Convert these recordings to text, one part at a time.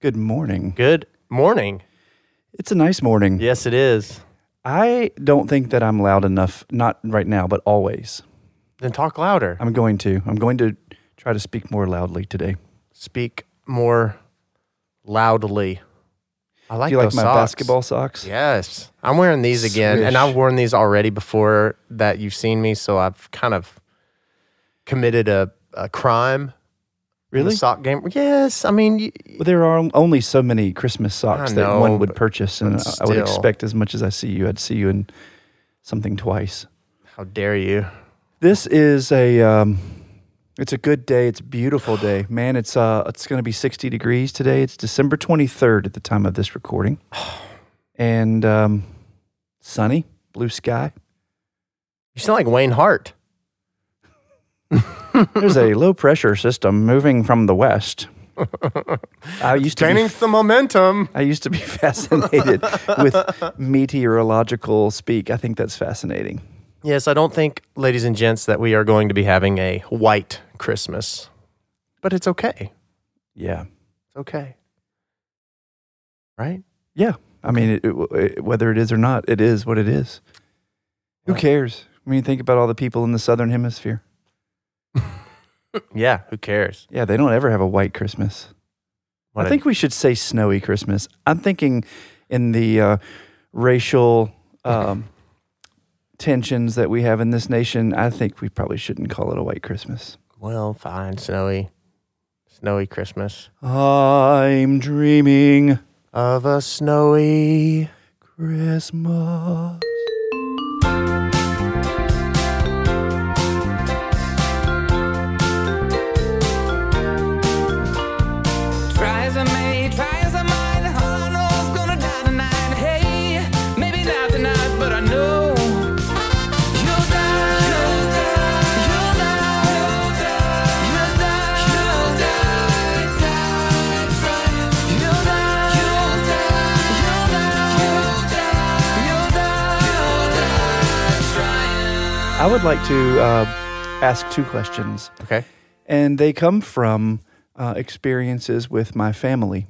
Good morning. Good morning. It's a nice morning. Yes, it is. I don't think that I'm loud enough, not right now, but always. Then talk louder. I'm going to. I'm going to try to speak more loudly today. Speak more loudly. I like Do you like those my socks. basketball socks? Yes. I'm wearing these again, and I've worn these already before that you've seen me, so I've kind of committed a, a crime. In the Really? sock game. Yes. I mean, y- Well, there are only so many Christmas socks I that one would purchase, and I would expect as much as I see you, I'd see you in something twice. how dare you? This is a um, it's a good day. It's a beautiful day, man. It's uh it's going to be 60 degrees today. It's December 23rd at the time of this recording, and um, sunny, blue sky. You sound like Wayne Hart. There's a low pressure system moving from the west. I used to be Gaining some momentum. I used to be fascinated with meteorological speak. I think that's fascinating. Yes, I don't think, ladies and gents, that we are going to be having a white Christmas, but it's okay. Yeah. It's okay. Right? Yeah. I mean, it, it, whether it is or not, it is what it is. Who cares? I mean, think about all the people in the southern hemisphere. Yeah, who cares? Yeah, they don't ever have a white Christmas. What I think we should say snowy Christmas. I'm thinking in the uh, racial um, tensions that we have in this nation, I think we probably shouldn't call it a white Christmas. well, fine, snowy, snowy Christmas I'm dreaming of a snowy. Christmas. I would like to uh, ask two questions, Okay. and they come from uh, experiences with my family.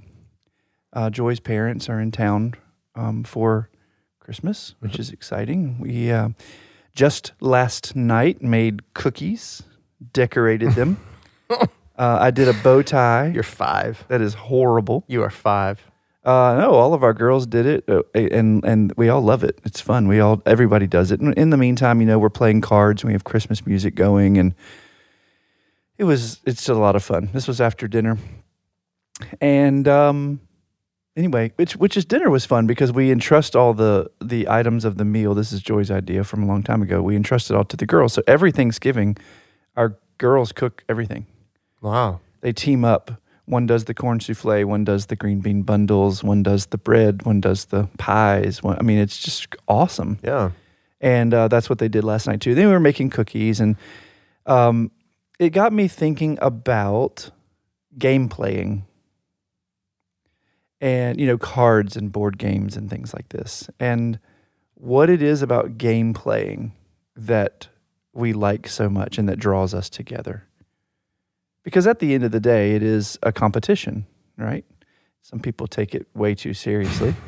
Uh, Joy's parents are in town um, for Christmas, which is exciting. We uh, just last night made cookies, decorated them. uh, I did a bow tie. You're five. that is horrible. You are five. Uh, no, all of our girls did it, uh, and and we all love it. It's fun. We all everybody does it. And in the meantime, you know, we're playing cards and we have Christmas music going, and it was it's a lot of fun. This was after dinner, and um, anyway, which which is dinner was fun because we entrust all the the items of the meal. This is Joy's idea from a long time ago. We entrust it all to the girls. So every Thanksgiving, our girls cook everything Wow. they team up. One does the corn souffle, one does the green bean bundles, one does the bread, one does the pies. One, I mean, it's just awesome. Yeah. And uh, that's what they did last night too. They were making cookies, and um, it got me thinking about game playing, and you know, cards and board games and things like this, and what it is about game playing that we like so much and that draws us together. Because at the end of the day, it is a competition, right? Some people take it way too seriously.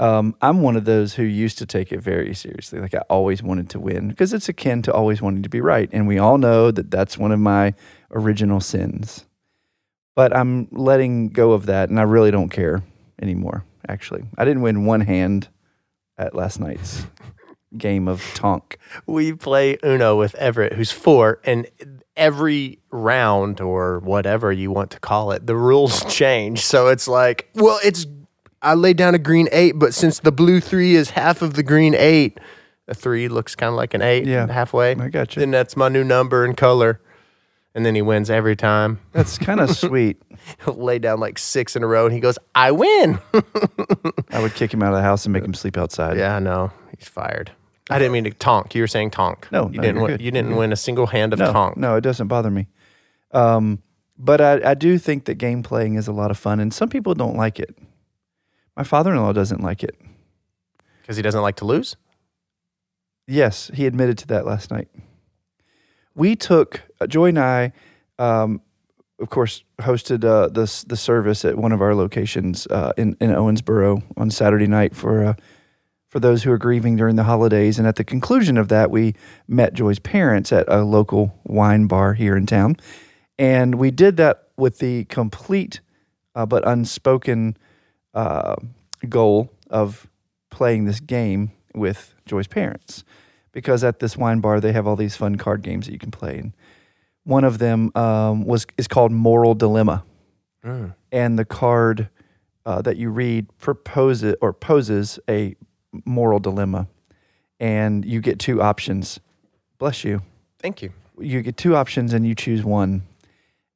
Um, I'm one of those who used to take it very seriously. Like I always wanted to win because it's akin to always wanting to be right. And we all know that that's one of my original sins. But I'm letting go of that and I really don't care anymore, actually. I didn't win one hand at last night's game of Tonk. We play Uno with Everett, who's four, and every round or whatever you want to call it, the rules change. So it's like, well, it's I laid down a green eight, but since the blue three is half of the green eight, a three looks kind of like an eight Yeah, halfway. I got you. Then that's my new number and color. And then he wins every time. That's kind of sweet. He'll lay down like six in a row and he goes, I win. I would kick him out of the house and make him sleep outside. yeah, I know. He's fired. I didn't mean to tonk. You were saying tonk. No, you no, didn't. Win, you didn't win a single hand of no, tonk. no, it doesn't bother me. Um, but I, I do think that game playing is a lot of fun, and some people don't like it. My father-in-law doesn't like it. because he doesn't like to lose. Yes, he admitted to that last night. We took uh, Joy and I. Um, of course, hosted uh, the the service at one of our locations uh, in in Owensboro on Saturday night for uh, for those who are grieving during the holidays. And at the conclusion of that, we met Joy's parents at a local wine bar here in town, and we did that with the complete uh, but unspoken uh, goal of playing this game with Joy's parents, because at this wine bar they have all these fun card games that you can play and one of them um, was is called Moral Dilemma, Mm. and the card uh, that you read proposes or poses a moral dilemma, and you get two options. Bless you. Thank you. You get two options, and you choose one,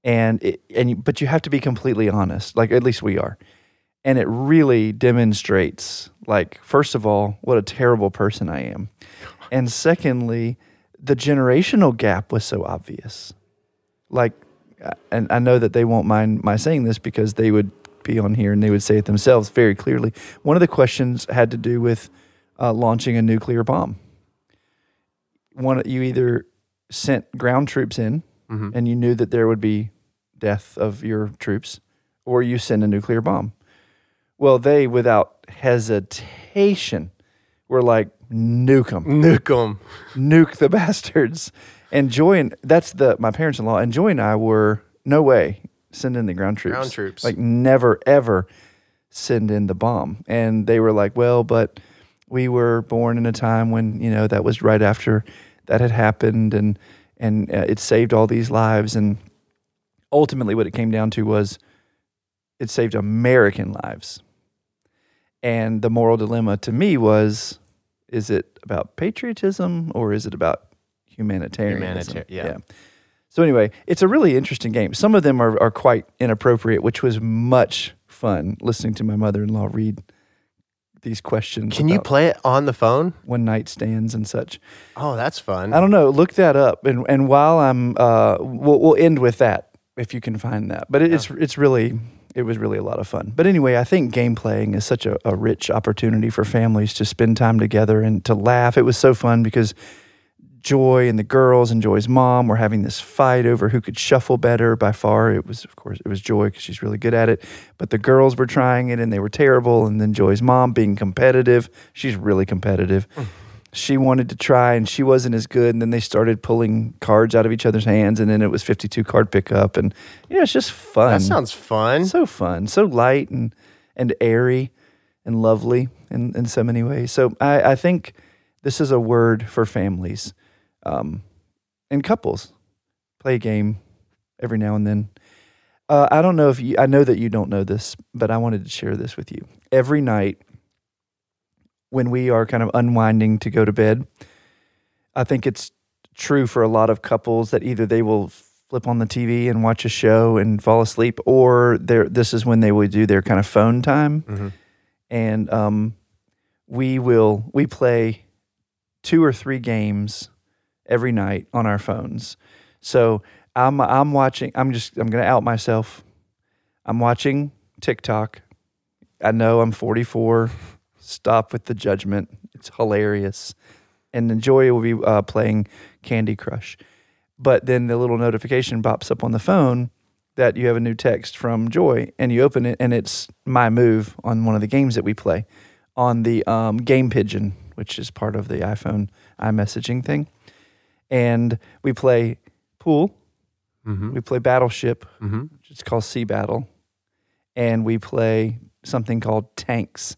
and it, and you, but you have to be completely honest. Like at least we are, and it really demonstrates, like first of all, what a terrible person I am, and secondly, the generational gap was so obvious. Like, and I know that they won't mind my saying this because they would be on here and they would say it themselves very clearly. One of the questions had to do with uh, launching a nuclear bomb. One, you either sent ground troops in Mhm. and you knew that there would be death of your troops, or you send a nuclear bomb. Well, they, without hesitation, were like, nuke them nuke them, nuke the bastards. And Joy and that's the my parents in law and Joy and I were no way send in the ground troops. Ground troops. Like never ever send in the bomb. And they were like, well, but we were born in a time when you know that was right after that had happened, and and uh, it saved all these lives. And ultimately, what it came down to was it saved American lives. And the moral dilemma to me was is it about patriotism or is it about humanitarianism? Humanita- yeah. So anyway, it's a really interesting game. Some of them are, are quite inappropriate, which was much fun listening to my mother-in-law read these questions. Can you play it on the phone? one night stands and such? Oh, that's fun. I don't know. Look that up, and and while I'm, uh, we'll, we'll end with that if you can find that. But it, it's it's really it was really a lot of fun. But anyway, I think game playing is such a, a rich opportunity for families to spend time together and to laugh. It was so fun because Joy and the girls and Joy's mom were having this fight over who could shuffle better. By far, it was of course it was Joy because she's really good at it. But the girls were trying it and they were terrible. And then Joy's mom being competitive, she's really competitive. Hmm. She wanted to try and she wasn't as good. And then they started pulling cards out of each other's hands. And then it was 52 card pickup. And you know it's just fun. That sounds fun. so fun. So light and and airy and lovely in, in so many ways. So I, I think this is a word for families um, and couples play a game every now and then uh, i don't know if you i know that you don't know this but i wanted to share this with you every night when we are kind of unwinding to go to bed. I think it's true for a lot of couples that either they will flip on the TV and watch a show and fall asleep, or this is when they will do their kind of phone time. Mhm. And um, we will we play two or three games every night on our phones. So I'm I'm watching. I'm just I'm gonna out myself. I'm watching TikTok. I know I'm 44. Stop with the judgment. It's hilarious. And then Joy will be uh, playing Candy Crush. But then the little notification pops up on the phone that you have a new text from Joy, and you open it, and it's my move on one of the games that we play on the um, Game Pigeon, which is part of the iPhone iMessaging thing. And we play pool, Mhm. we play Battleship, Mhm. which is called Sea Battle, and we play something called Tanks,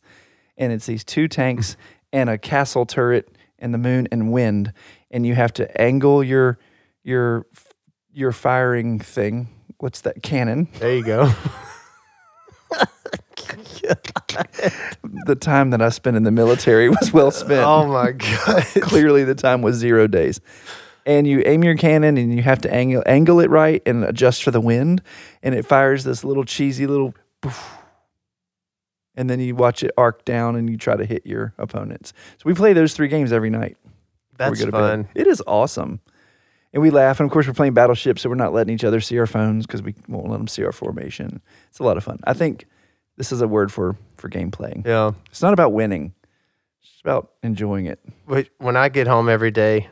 and it's these two tanks and a castle turret and the moon and wind, and you have to angle your your your firing thing. What's that cannon? There you go. The time that I spent in the military was well spent. oh my god. Clearly, the time was zero days. And you aim your cannon, and you have to angle angle it right and adjust for the wind, and it fires this little cheesy little. poof. And then you watch it arc down, and you try to hit your opponents. So we play those three games every night. That's fun. bed. It is awesome. And we laugh. And of course, we're playing Battleship, so we're not letting each other see our phones because we won't let them see our formation. It's a lot of fun. I think this is a word for for game playing. Yeah. It's not about winning. It's about enjoying it. When I get home every day,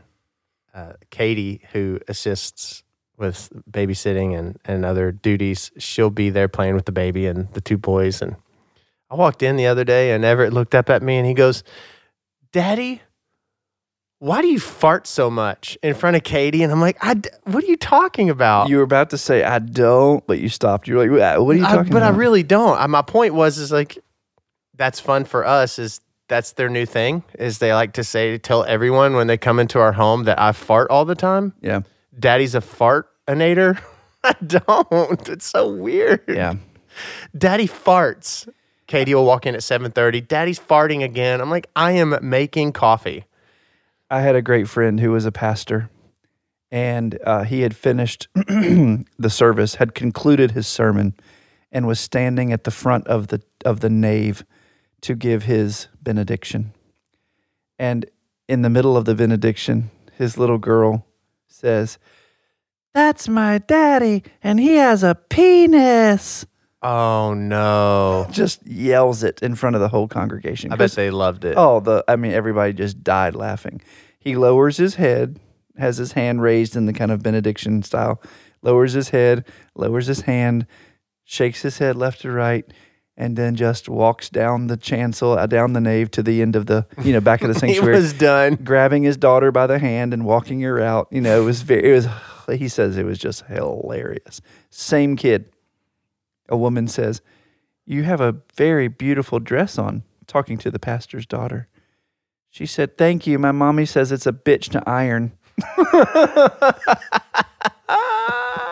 uh, Katie, who assists with babysitting and, and other duties, she'll be there playing with the baby and the two boys. And I walked in the other day and Everett looked up at me and he goes, Daddy, why do you fart so much in front of Katie? And I'm like, I what are you talking about? You were about to say I don't, but you stopped. You're like, what are you I- talking but about? I really don't. Uh, My point was, is like, that's fun for us. Is that's their new thing? Is they like to say, tell everyone when they come into our home that I fart all the time. yeah, Daddy's a fartinator. I don't. It's so weird. yeah. Daddy farts. Katie will walk in at seven thirty. Daddy's farting again. I'm like, I am making coffee. I had a great friend who was a pastor, and uh, he had finished the service, had concluded his sermon, and was standing at the front of the of the nave to give his benediction. And in the middle of the benediction, his little girl says, "That's my daddy, and he has a penis." Oh no! Just yells it in front of the whole congregation. I bet they loved it. Oh, the I mean, everybody just died laughing. He lowers his head, has his hand raised in the kind of benediction style, lowers his head, lowers his hand, shakes his head left to right, and then just walks down the chancel, uh, down the nave to the end of the, you know, back of the sanctuary. he was done. grabbing his daughter by the hand and walking her out. You know, it was very, it was, he says it was just hilarious. Same kid. A woman says, You have a very beautiful dress on, talking to the pastor's daughter. She said, Thank you. My mommy says it's a bitch to iron.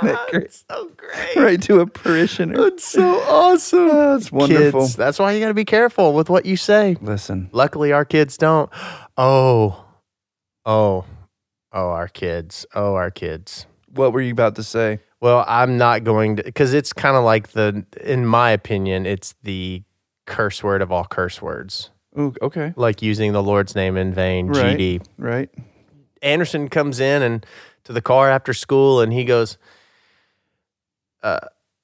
So great. Right to a parishioner. That's so awesome. Oh, it's wonderful. Kids, that's why you got to be careful with what you say. Listen, Luckily, our kids don't. Oh, oh, oh, our kids. Oh, our kids. what were you about to say? Well, I'm not going to, because it's kind of like the, in my opinion, it's the curse word of all curse words, Ooh, okay. like using the Lord's name in vain, Right. GD. Right. Anderson comes in and to the car after school and he goes, uh,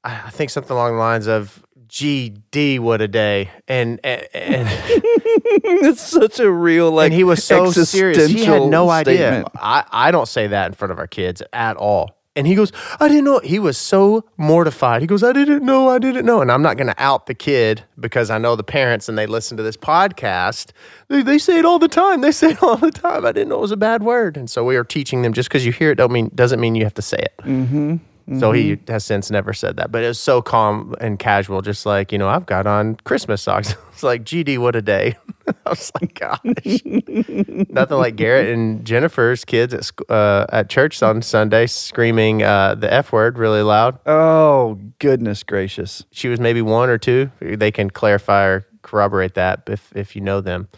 I think something along the lines of GD, what a day. And, and, and it's such a real, like, and he was so serious. He had no existential idea. I, I don't say that in front of our kids at all. And he goes, I didn't know. He was so mortified. He goes, I didn't know. I didn't know. And I'm not going to out the kid because I know the parents and they listen to this podcast. They, they say it all the time. They say it all the time. I didn't know it was a bad word. And so we are teaching them just because you hear it don't mean, doesn't mean you have to say it. Mm-hmm. So he has since never said that. But it was so calm and casual, just like, you know, I've got on Christmas socks. it's like, GD, what a day. I was like, gosh. Nothing like Garrett and Jennifer's kids at, uh, at church on Sunday screaming uh, the F word really loud. Oh, goodness gracious. She was maybe one or two. They can clarify or corroborate that if, if you know them.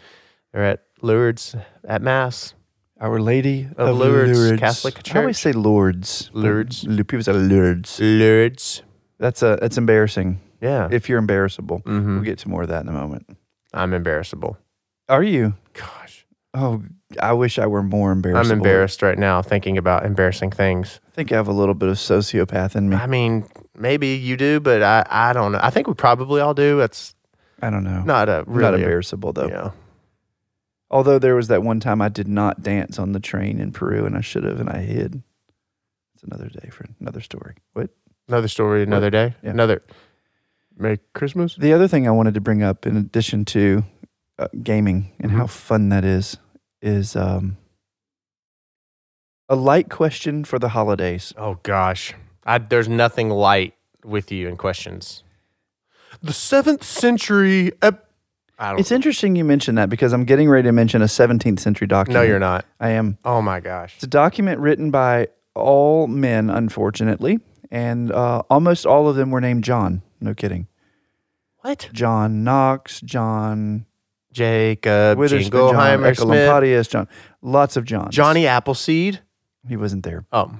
They're at Lourdes at Mass. Our Lady Of of, Lourdes Catholic Church. I always say Lourdes. Lourdes. People say Lourdes. Lourdes. That's a that's embarrassing. Yeah. If you're embarrassable, Mhm. we'll get to more of that in a moment. I'm embarrassable. Are you? Gosh. Oh, I wish I were more embarrassed. I'm embarrassed right now thinking about embarrassing things. I think I have a little bit of sociopath in me. I mean, maybe you do, but I, I don't know. I think we probably all do. That's I don't know. not a really Not embarrassable though. Yeah. Although there was that one time I did not dance on the train in Peru, and I should have, and I hid. It's another day for another story. What? Another story, another day, Yeah. another. Merry Christmas. The other thing I wanted to bring up, in addition to uh, gaming and how Mhm. fun that is, is um, a light question for the holidays. Oh gosh, I, there's nothing light with you in questions. The seventh century. Ep- I don't. It's interesting you mention that because I'm getting ready to mention a 17th century document. no, you're not. I am. Oh my gosh. It's a document written by all men, unfortunately, and uh, almost all of them were named John. No kidding. What? John Knox, John Jacob Witherspoon, John Smith, John. Lots of Johns. Johnny Appleseed. He wasn't there. Oh,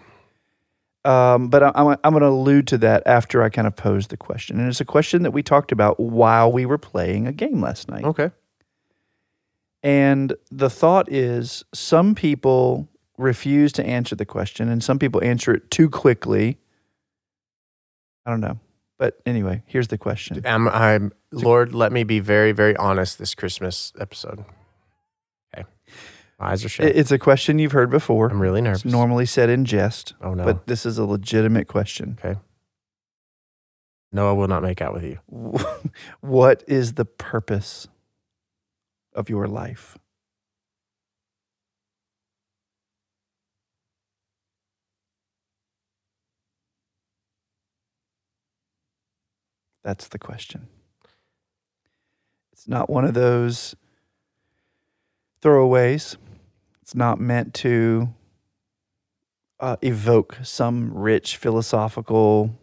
Um, but I, I'm, I'm going to allude to that after I kind of pose the question. And it's a question that we talked about while we were playing a game last night. okay. And the thought is some people refuse to answer the question and some people answer it too quickly. I don't know. But anyway, here's the question. I'm, I'm Lord, let me be very, very honest this Christmas episode. My eyes are shut. It's a question you've heard before. I'm really nervous. It's normally said in jest, oh no. but this is a legitimate question. Okay. No, I will not make out with you. what is the purpose of your life? That's the question. It's not one of those throwaways. It's not meant to uh, evoke some rich philosophical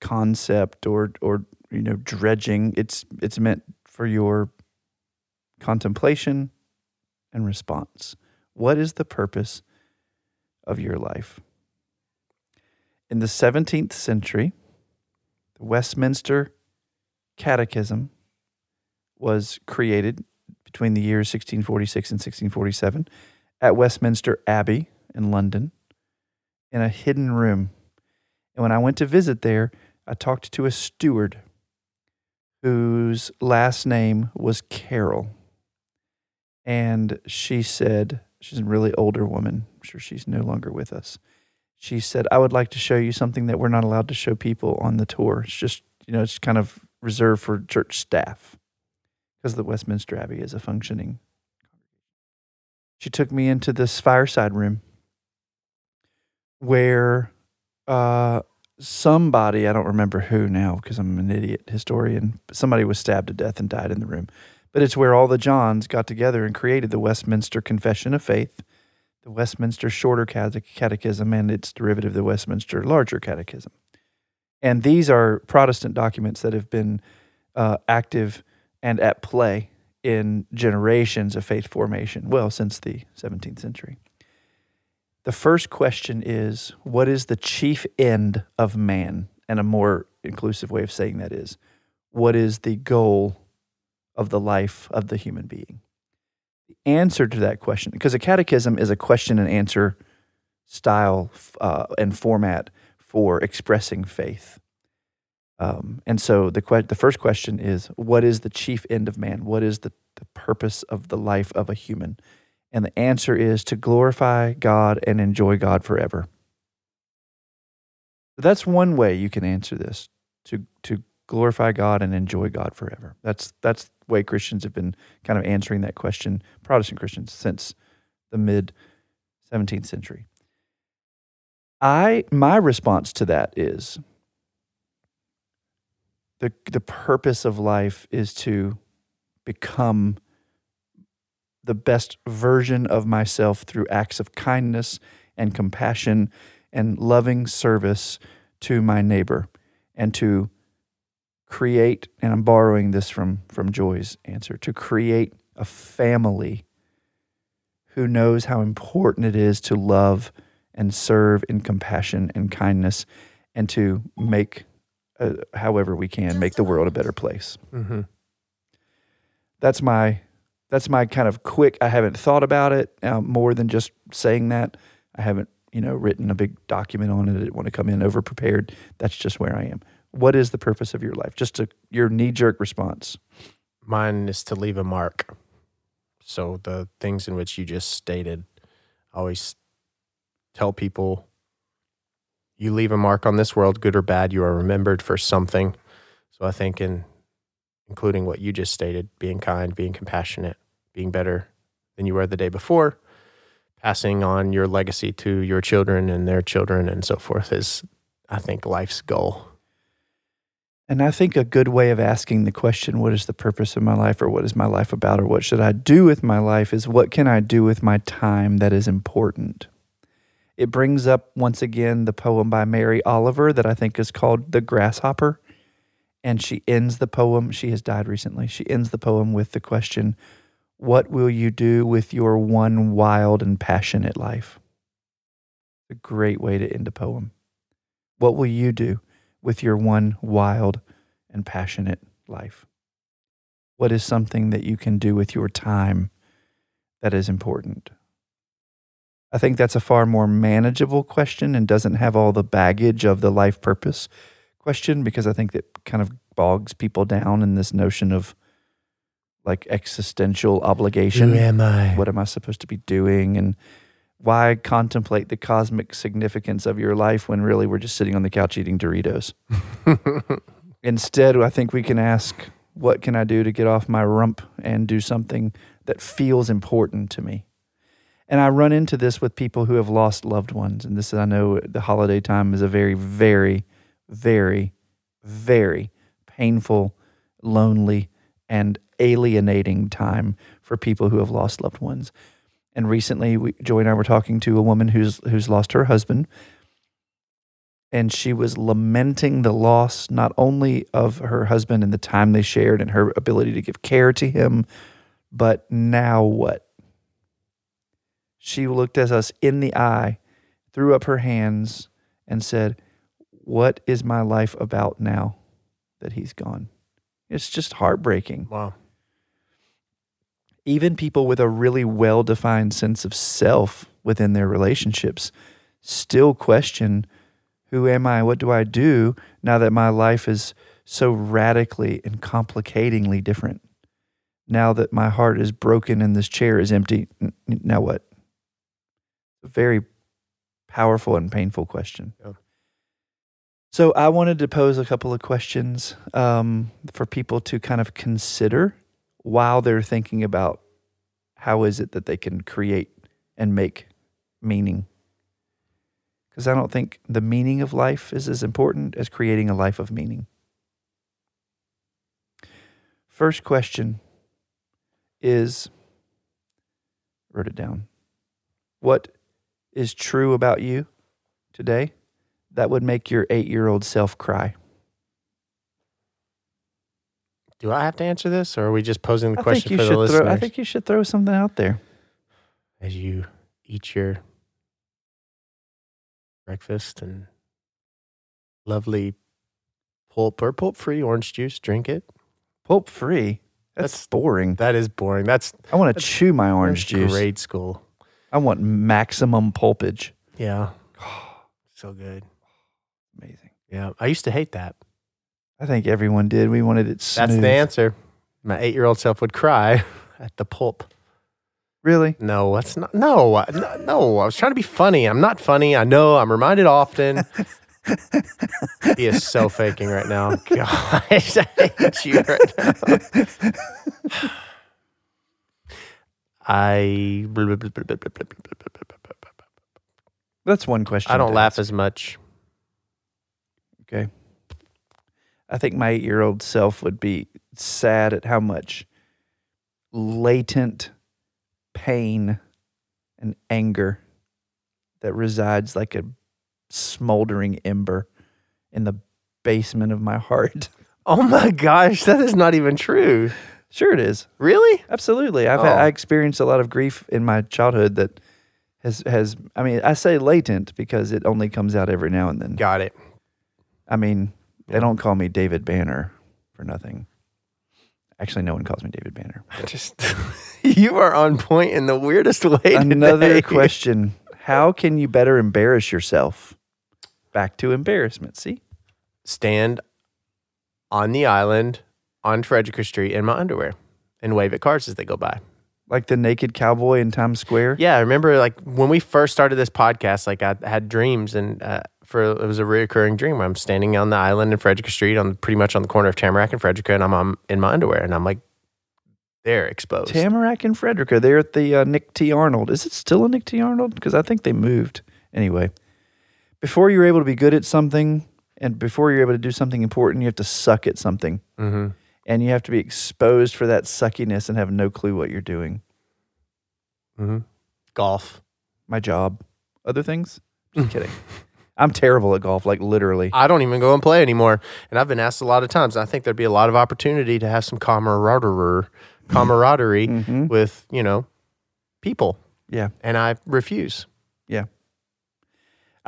concept or or you know dredging. It's it's meant for your contemplation and response. What is the purpose of your life? In the 17th century, the Westminster Catechism was created between the years 1646 and 1647 at Westminster Abbey in London in a hidden room. And when I went to visit there, I talked to a steward whose last name was Carroll. And she said, she's a really older woman. I'm sure she's no longer with us. She said, I would like to show you something that we're not allowed to show people on the tour. It's just, you know, it's kind of reserved for church staff because the Westminster Abbey is a functioning. She took me into this fireside room where uh, somebody, I don't remember who now because I'm an idiot historian, but somebody was stabbed to death and died in the room. But it's where all the Johns got together and created the Westminster Confession of Faith, the Westminster Shorter Cate- Catechism, and its derivative, the Westminster Larger Catechism. And these are Protestant documents that have been uh, active and at play in generations of faith formation, well, since the 17th century. The first question is what is the chief end of man? And a more inclusive way of saying that is what is the goal of the life of the human being? The answer to that question, because a catechism is a question and answer style uh, and format for expressing faith. Um, and so the que- the first question is, what is the chief end of man? What is the, the purpose of the life of a human? And the answer is to glorify God and enjoy God forever. That's one way you can answer this to to glorify God and enjoy God forever. That's that's the way Christians have been kind of answering that question, Protestant Christians since the mid 17th century. I my response to that is the the purpose of life is to become the best version of myself through acts of kindness and compassion and loving service to my neighbor and to create and I'm borrowing this from from Joy's answer to create a family who knows how important it is to love and serve in compassion and kindness and to make uh, however we can make the world a better place. Mm-hmm. that's my that's my kind of quick i haven't thought about it uh, more than just saying that. I haven't you know written a big document on it. I didn't want to come in over prepared that's just where i am. What is the purpose of your life? Just a, your knee-jerk response. Mine is to leave a mark. So the things in which you just stated, I always tell people you leave a mark on this world, good or bad, you are remembered for something. So I think in including what you just stated, being kind, being compassionate, being better than you were the day before, passing on your legacy to your children and their children and so forth is I think life's goal. And I think a good way of asking the question, what is the purpose of my life, or what is my life about, or what should I do with my life, is what can I do with my time that is important? It brings up once again the poem by Mary Oliver that I think is called The Grasshopper. And she ends the poem, she has died recently. She ends the poem with the question, What will you do with your one wild and passionate life? A great way to end a poem. What will you do? with your one wild and passionate life? What is something that you can do with your time that is important? I think that's a far more manageable question and doesn't have all the baggage of the life purpose question because I think that kind of bogs people down in this notion of like existential obligation. Who am I? What am I supposed to be doing? And why contemplate the cosmic significance of your life when really we're just sitting on the couch eating Doritos? Instead, I think we can ask, what can I do to get off my rump and do something that feels important to me? And I run into this with people who have lost loved ones. And this, is, I know the holiday time is a very, very, very, very painful, lonely, and alienating time for people who have lost loved ones. And recently, we, Joy and I were talking to a woman who's who's lost her husband, and she was lamenting the loss not only of her husband and the time they shared and her ability to give care to him, but now what? She looked at us in the eye, threw up her hands, and said, "What is my life about now that he's gone?" It's just heartbreaking Wow. even people with a really well defined sense of self within their relationships still question who am I? What do I do now that my life is so radically and complicatingly different? Now that my heart is broken and this chair is empty, now what? A very powerful and painful question. Yeah. So I wanted to pose a couple of questions um, for people to kind of consider while they're thinking about how is it that they can create and make meaning. Because I don't think the meaning of life is as important as creating a life of meaning. First question is wrote it down. What is true about you today that would make your eight year old self cry? Do I have to answer this, or are we just posing the I question for the should listeners throw. I think you should throw something out there. as you eat your breakfast and lovely pulp or pulp free orange juice? Drink it. Pulp free. That's, That's- boring. That is boring. That's I want to chew my orange juice. Grade school. I want maximum pulpage. Yeah. so good. Amazing. Yeah. I used to hate that. I think everyone did. We wanted it smooth. That's the answer. My eight year old self would cry at the pulp. Really? No, that's not. No, no, no. I was trying to be funny. I'm not funny. I know. I'm reminded often. he is so faking right now. Gosh, I hate you right now. I. That's one question. I don't laugh ask. as much. Okay. I think my eight year old self would be sad at how much latent pain and anger that resides like a smoldering ember in the basement of my heart. Oh my gosh, that is not even true. Sure, it is. Really? Absolutely. I've Oh. had, I experienced a lot of grief in my childhood that has has I mean, I say latent because it only comes out every now and then. Got it. I mean, they don't call me David Banner for nothing. Actually, no one calls me David Banner. Just you are on point in the weirdest way. Another today. question. How can you better embarrass yourself? Back to embarrassment. See? Stand on the island on Frederica Street in my underwear and wave at cars as they go by. Like the naked cowboy in Times Square. Yeah, I remember like when we first started this podcast, like I had dreams and uh, for it was a reoccurring dream where I'm standing on the island in Frederica Street on pretty much on the corner of Tamarack and Frederica and I'm, um in my underwear and I'm like they're exposed. Tamarack and Frederica. They're at the uh, Nick T. Arnold. Is it still a Nick T. Arnold? Because I think they moved. Anyway, before you're able to be good at something and before you're able to do something important, you have to suck at something. mm-hmm. And you have to be exposed for that suckiness and have no clue what you're doing. Mm-hmm. Golf. My job. Other things? Just kidding. I'm terrible at golf, like literally. I don't even go and play anymore. And I've been asked a lot of times. I think there'd be a lot of opportunity to have some camaraderie, camaraderie Mhm. with, you know, people. Yeah. And I refuse.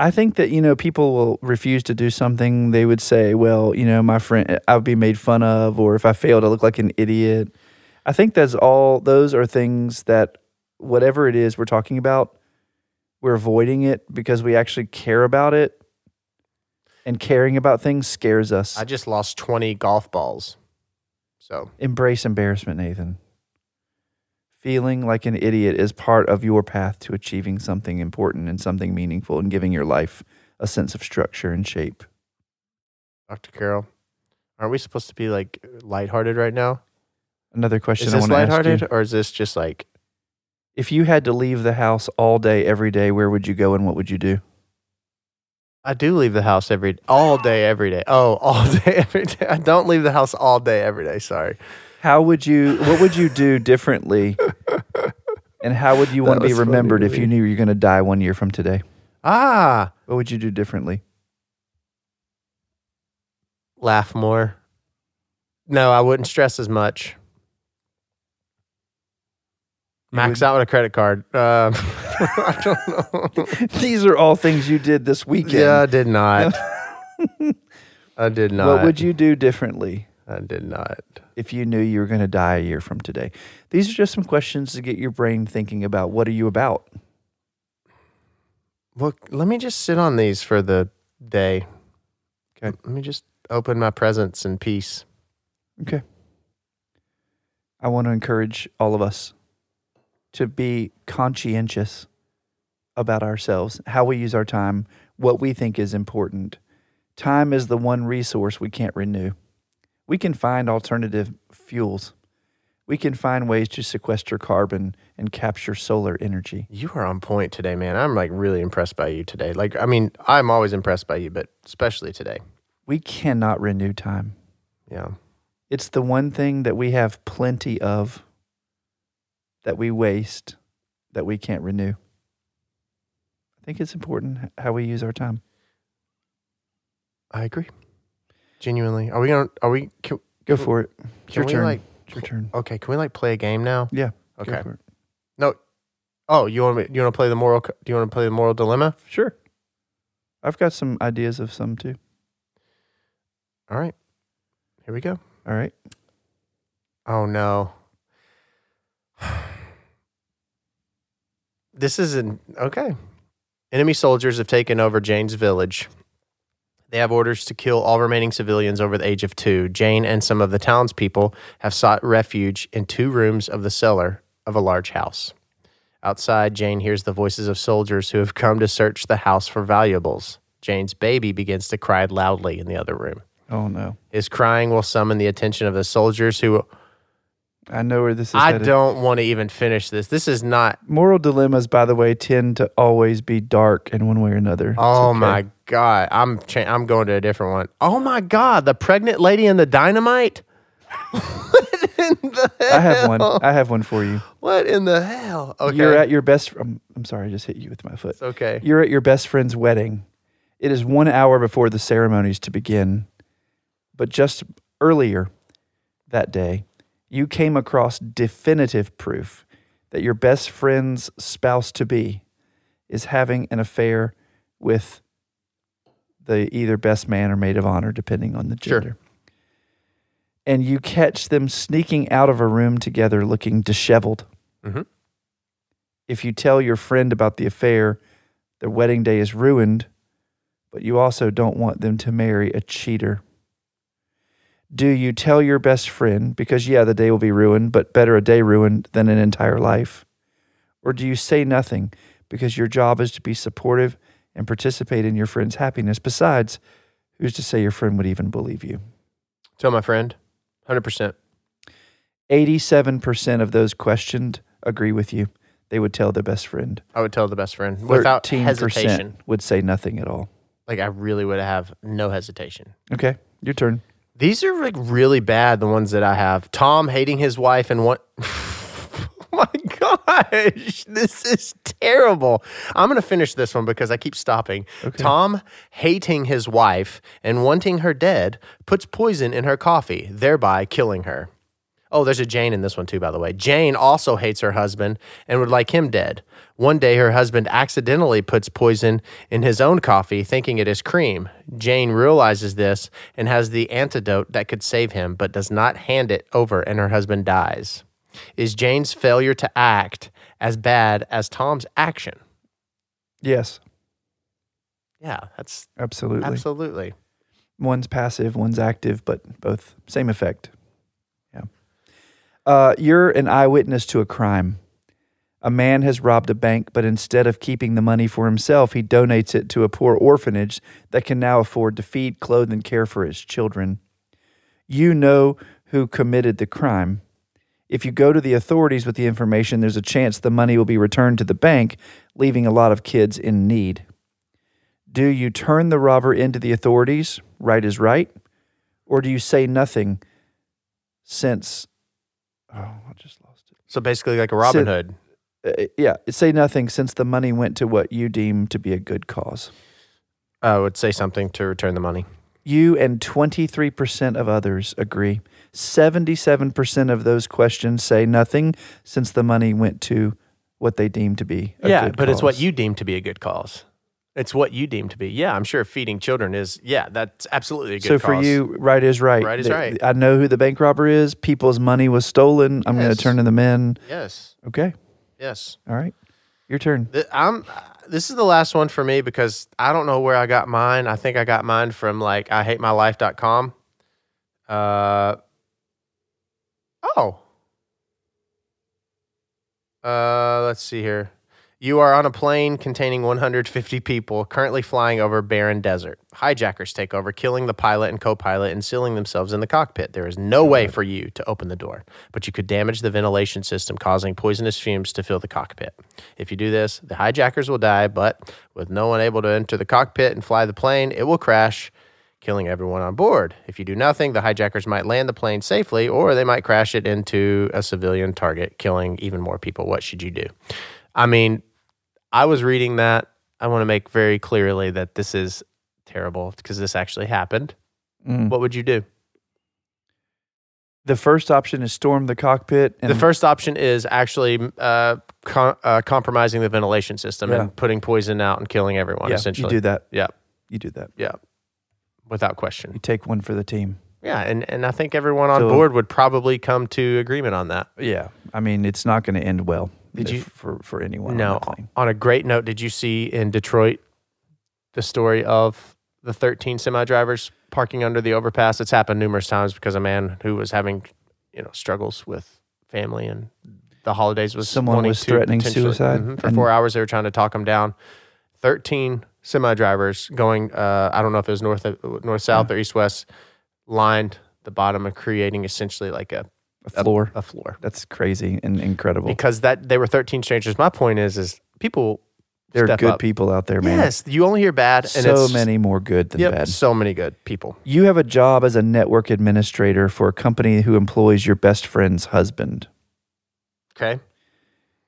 I think that, you know, people will refuse to do something. They would say, well, you know, my friend, I would be made fun of, or if I fail to look like an idiot. I think that's all, those are things that, whatever it is we're talking about, we're avoiding it because we actually care about it. And caring about things scares us. I just lost 20 golf balls. So Embrace embarrassment, Nathan. Feeling like an idiot is part of your path to achieving something important and something meaningful and giving your life a sense of structure and shape. Dr. Carroll, aren't we supposed to be like lighthearted right now? Another question Is I this want to ask lighthearted you. or is this just like If you had to leave the house all day, every day, where would you go and what would you do? I do leave the house every all day every day. Oh, all day every day. I don't leave the house all day every day. Sorry. How would you, what would you do differently? And how would you want to be was funny remembered if you knew you're going to die one year from today? Ah, What would you do differently? laugh more. No, I wouldn't stress as much. You Max would- out with a credit card. Um, I don't know. These are all things you did this weekend. Yeah, I did not. I did not. What would you do differently I did not. if you knew you were going to die a year from today? These are just some questions to get your brain thinking about what are you about? Well, let me just sit on these for the day. Okay. Let me just open my presents in peace. Okay. I want to encourage all of us to be conscientious about ourselves, how we use our time, what we think is important. Time is the one resource we can't renew. We can find alternative fuels. We can find ways to sequester carbon and capture solar energy. You are on point today, man. I'm like really impressed by you today. Like, I mean, I'm always impressed by you, but especially today. We cannot renew time. Yeah. It's the one thing that we have plenty of that we waste that we can't renew. I think it's important how we use our time. I agree. Genuinely. Are we going to, are we, can, Go Can- for it. It's your we turn. like, it's your turn. okay, can we like play a game now? Yeah. Okay. Go for it. No. Oh, you want me, you want to play the moral, do you want to play the moral dilemma? Sure. I've got some ideas of some too. All right. Here we go. All right. Oh no. This isn't okay. Enemy soldiers have taken over Jane's village. They have orders to kill all remaining civilians over the age of two. Jane and some of the townspeople have sought refuge in two rooms of the cellar of a large house. Outside, Jane hears the voices of soldiers who have come to search the house for valuables. Jane's baby begins to cry loudly in the other room. Oh no. His crying will summon the attention of the soldiers who I know where this is I headed. don't want to even finish this. This is not. Moral dilemmas, by the way, tend to always be dark in one way or another. Oh okay. my god! I'm cha- I'm going to a different one. Oh my god! The pregnant lady and the dynamite. what in the hell? I have one. I have one for you. What in the hell? Okay. You're at your best. I'm, I'm sorry, I just hit you with my foot. It's okay. You're at your best friend's wedding. It is one hour before the ceremonies to begin. But just earlier that day, you came across definitive proof that your best friend's spouse to be is having an affair with the either best man or maid of honor, depending on the Sure. gender. And you catch them sneaking out of a room together looking disheveled. Mhm. If you tell your friend about the affair, their wedding day is ruined, but you also don't want them to marry a cheater. Do you tell your best friend because, yeah, the day will be ruined, but better a day ruined than an entire life? Or do you say nothing because your job is to be supportive and participate in your friend's happiness? Besides, who's to say your friend would even believe you? Tell my friend. Hundred percent. 87% of those questioned agree with you. They would tell their best friend. I would tell the best friend without 13% hesitation. would say nothing at all. Like I really would have no hesitation. Okay, your turn. These are like really bad. The ones that I have. Tom hating his wife and what. Oh my gosh, this is terrible. I'm going to finish this one because I keep stopping. Okay. Tom hating his wife and wanting her dead puts poison in her coffee, thereby killing her. Oh, there's a Jane in this one too, by the way. Jane also hates her husband and would like him dead. One day, her husband accidentally puts poison in his own coffee, thinking it is cream. Jane realizes this and has the antidote that could save him, but does not hand it over, and her husband dies. Is Jane's failure to act as bad as Tom's action? Yes, Yeah, that's absolutely. absolutely. One's passive, one's active, but both same effect. Yeah. Uh, you're an eyewitness to a crime. A man has robbed a bank, but instead of keeping the money for himself, he donates it to a poor orphanage that can now afford to feed, clothe, and care for its children. You know who committed the crime. If you go to the authorities with the information, there's a chance the money will be returned to the bank, leaving a lot of kids in need. Do you turn the robber into the authorities? Right is right. Or do you say nothing since. Oh, I just lost it. So basically, like a Robin So- Hood. Uh, yeah, say nothing since the money went to what you deem to be a good cause. I would say something to return the money. You and 23% of others agree. 77% of those questions say nothing since the money went to what they deem to be a yeah, but it's what you deem to be a good cause. It's what you deem to be. Yeah, I'm sure feeding children is. Yeah, that's absolutely a good So cause. for you, right is right. Right is Th- right. I know who the bank robber is. People's money was stolen. I'm going to turn them in. yes, Okay. yes. All right. Your turn. Th- I'm. This is the last one for me because I don't know where I got mine. I think I got mine from like I hate my life.com. Uh. Oh. Uh, let's see here. You are on a plane containing 150 people currently flying over barren desert. Hijackers take over, killing the pilot and co pilot and sealing themselves in the cockpit. There is no way for you to open the door, but you could damage the ventilation system, causing poisonous fumes to fill the cockpit. If you do this, the hijackers will die, but with no one able to enter the cockpit and fly the plane, it will crash, killing everyone on board. If you do nothing, the hijackers might land the plane safely, or they might crash it into a civilian target, killing even more people. What should you do? I mean, I was reading that. I want to make very clearly that this is terrible because this actually happened. Mm. What would you do? The first option is storm the cockpit. And the first option is actually uh, com- uh, compromising the ventilation system Yeah. and putting poison out and killing everyone. yeah, essentially, you do that. Yeah, You do that. yeah, without question. You take one for the team. Yeah, and and I think everyone on So- board would probably come to agreement on that. Yeah. I mean, it's not going to end well. Did you- for for anyone? No. On. On a great note, did you see in Detroit the story of the 13 semi drivers parking under the overpass? It's happened numerous times because a man who was having, you know, struggles with family and the holidays was Someone was threatening suicide? Mhm. for And- four hours. They were trying to talk him down. 13 semi drivers going. Uh, I don't know if it was north, north, south, or east, west, lined the bottom and creating essentially like a A floor. a floor That's crazy and incredible. because that they were 13 strangers. My point is, is people there are step good up. people out there, man. Yes, you only hear bad, and so it's many more good than yep, bad. so many good people. You have a job as a network administrator for a company who employs your best friend's husband. Okay,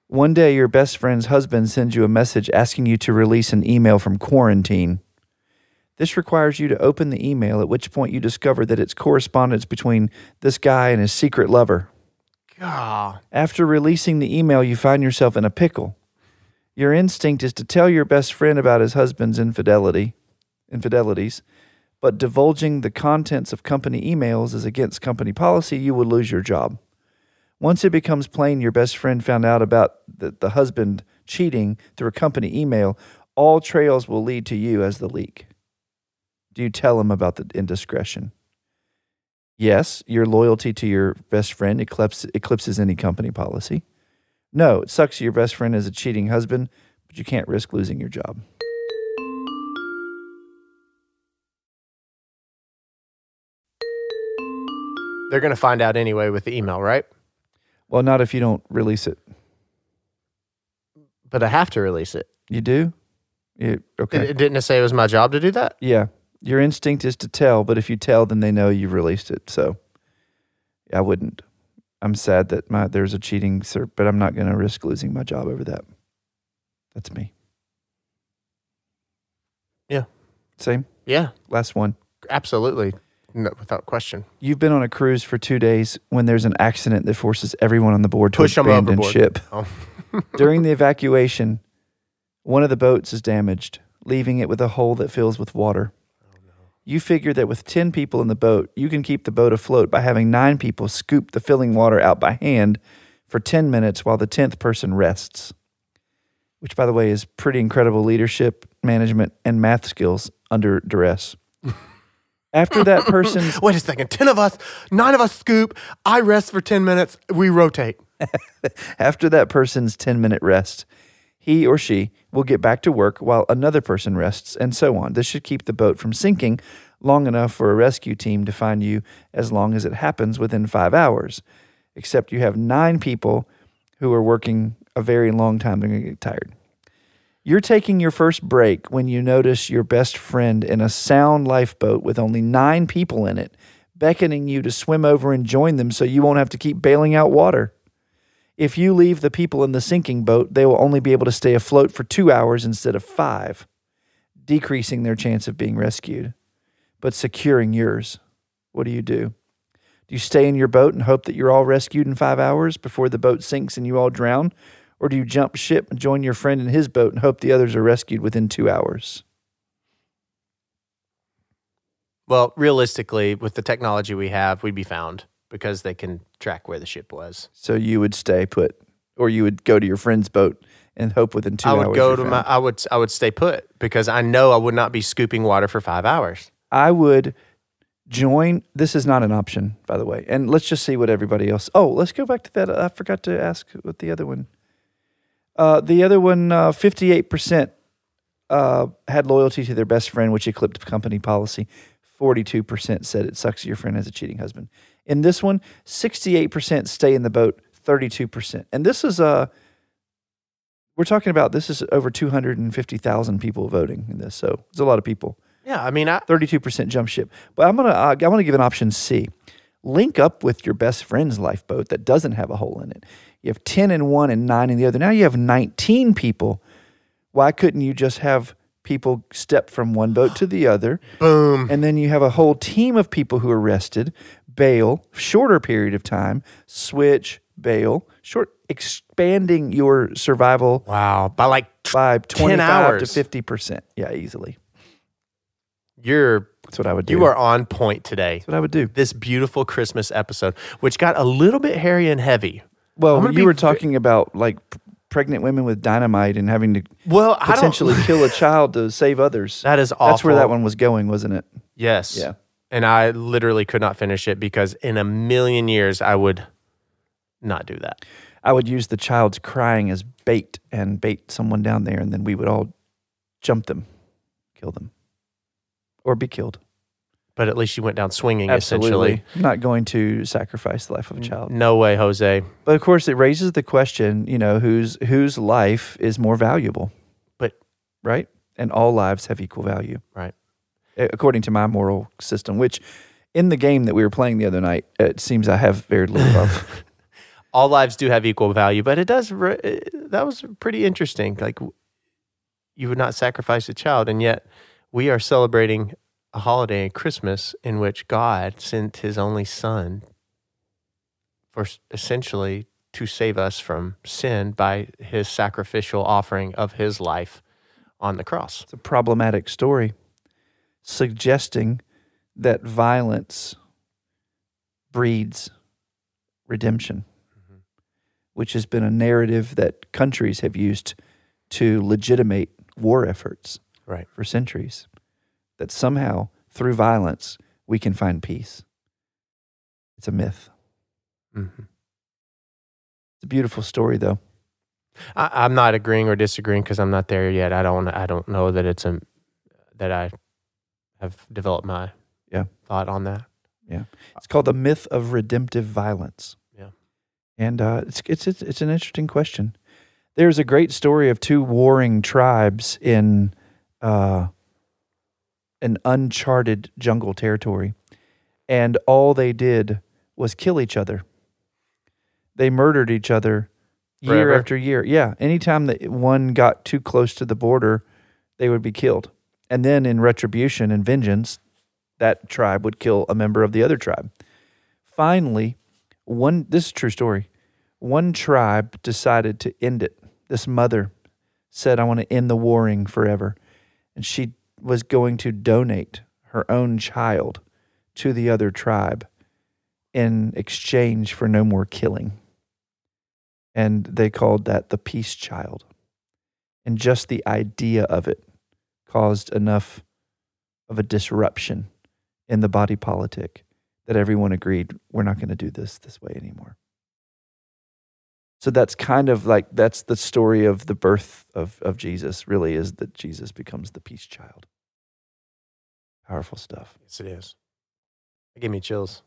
One day, your best friend's husband sends you a message asking you to release an email from quarantine. This requires you to open the email, at which point you discover that it's correspondence between this guy and his secret lover. God, After releasing the email, you find yourself in a pickle. Your instinct is to tell your best friend about his husband's infidelity, infidelities, but divulging the contents of company emails is against company policy, you will lose your job. Once it becomes plain your best friend found out about the, the husband cheating through a company email, all trails will lead to you as the leak. Do you tell him about the indiscretion? Yes, your loyalty to your best friend eclipses, eclipses any company policy. No, it sucks your best friend is a cheating husband, but you can't risk losing your job. they're gonna find out anyway with the email, right? Well, not if you don't release it. But I have to release it. You do? You, okay. It, it didn't it say it was my job to do that? yeah. Your instinct is to tell, but if you tell, then they know you've released it. So I wouldn't. I'm sad that my there's a cheating cert, but I'm not going to risk losing my job over that. That's me. Yeah. Same. Yeah, Last one. absolutely, no, without question. You've been on a cruise for two days when there's an accident that forces everyone on the board to Push abandon ship. Oh. During the evacuation, one of the boats is damaged, leaving it with a hole that fills with water. You figure that with 10 people in the boat, you can keep the boat afloat by having nine people scoop the filling water out by hand for 10 minutes while the 10th person rests. Which, by the way, is pretty incredible leadership, management, and math skills under duress. After that person's Wait a second. 10 of us, nine of us scoop. I rest for 10 minutes. We rotate. after that person's 10 minute rest, he or she will get back to work while another person rests, and so on. This should keep the boat from sinking long enough for a rescue team to find you as long as it happens within five hours. Except you have nine people who are working a very long time, they're going to get tired. You're taking your first break when you notice your best friend in a sound lifeboat with only nine people in it, beckoning you to swim over and join them so you won't have to keep bailing out water. If you leave the people in the sinking boat, they will only be able to stay afloat for two hours instead of five, decreasing their chance of being rescued, but securing yours. What do you do? Do you stay in your boat and hope that you're all rescued in five hours before the boat sinks and you all drown? Or do you jump ship and join your friend in his boat and hope the others are rescued within two hours? Well, realistically, with the technology we have, we'd be found because they can track where the ship was. So you would stay put, or you would go to your friend's boat and hope within two I hours. would go to found. my I would I would stay put because I know I would not be scooping water for 5 hours. I would join. This is not an option, by the way. And let's just see what everybody else. Oh, let's go back to that. I forgot to ask what the other one. Uh, the other one, uh, fifty-eight percent uh, had loyalty to their best friend, which eclipsed company policy. Forty-two percent said it sucks your friend has a cheating husband. In this one, sixty-eight percent stay in the boat. Thirty-two percent, and this is Uh, we're talking about this is over two hundred and fifty thousand people voting in this, so it's a lot of people. Yeah, I mean, I, 32% jump ship. But I'm gonna uh, I'm gonna give an option C. Link up with your best friend's lifeboat that doesn't have a hole in it. You have 10 in one and nine in the other. Now you have 19 people. Why couldn't you just have people step from one boat to the other? boom. And then you have a whole team of people who are rested, bail, shorter period of time, switch, bail, short, expanding your survival Wow, by like tw- by 25 hours. to 50%. Yeah, easily. you're That's what I would do. you are on point today. That's what I would do. This beautiful Christmas episode, which got a little bit hairy and heavy. Well, you were talking about like pregnant women with dynamite and having to Well, potentially kill a child to save others. that is awful. That's where that one was going, wasn't it? Yes. Yeah. And I literally could not finish it because in a million years I would not do that. I would use the child's crying as bait and bait someone down there, and then we would all jump them, kill them, or be killed. But at least you went down swinging Absolutely. essentially. I'm not going to sacrifice the life of a child. No way, Jose. But of course, it raises the question, you know, whose whose life is more valuable, But right? And all lives have equal value. right. According to my moral system, which in the game that we were playing the other night, it seems I have very little of. all lives do have equal value, but it does. re- uh, That was pretty interesting. Like you would not sacrifice a child, and yet we are celebrating a holiday, Christmas, in which God sent His only Son for essentially to save us from sin by His sacrificial offering of His life on the cross. It's a problematic story, suggesting that violence breeds redemption, which has been a narrative that countries have used to legitimate war efforts Right. for centuries. That somehow, through violence, we can find peace. It's a myth. hmm It's a beautiful story, though. I, I'm not agreeing or disagreeing because I'm not there yet. I don't. I don't know that it's a that I have developed my Yeah. thought on that. Yeah, It's called the myth of redemptive violence. Yeah. and uh, it's, it's it's it's an interesting question. There's a great story of two warring tribes in uh, an uncharted jungle territory, and all they did was kill each other. They murdered each other year Forever? after year. Yeah, anytime that one got too close to the border, they would be killed. And then in retribution and vengeance, that tribe would kill a member of the other tribe. Finally, one this is true story. One tribe decided to end it. This mother said, I want to end the warring forever. And she was going to donate her own child to the other tribe in exchange for no more killing. And they called that the peace child. And just the idea of it caused enough of a disruption in the body politic that everyone agreed we're not going to do this this way anymore. So that's kind of like that's the story of the birth of, of Jesus, really, is that Jesus becomes the peace child. Powerful stuff. Yes, it is. It gave me chills.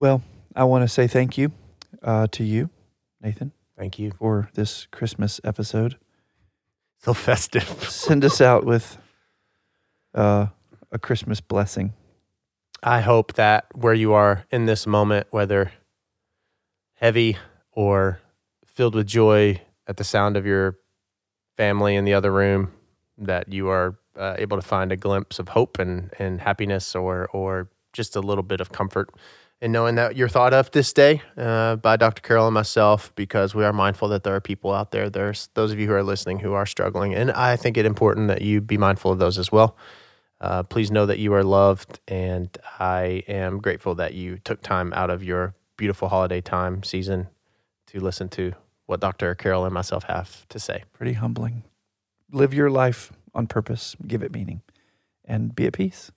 Well, I want to say thank you uh, to you, Nathan, Thank you. for this Christmas episode. So festive. Send us out with uh, a Christmas blessing. I hope that where you are in this moment, whether heavy or filled with joy at the sound of your family in the other room, that you are uh, able to find a glimpse of hope and, and happiness or, or just a little bit of comfort in knowing that you're thought of this day uh, by Dr. Carol and myself because we are mindful that there are people out there. There's those of you who are listening who are struggling. And I think it important that you be mindful of those as well. Uh, please know that you are loved, and I am grateful that you took time out of your beautiful holiday time season to listen to what Dr. Carol and myself have to say. Pretty humbling. Live your life on purpose, give it meaning, and be at peace.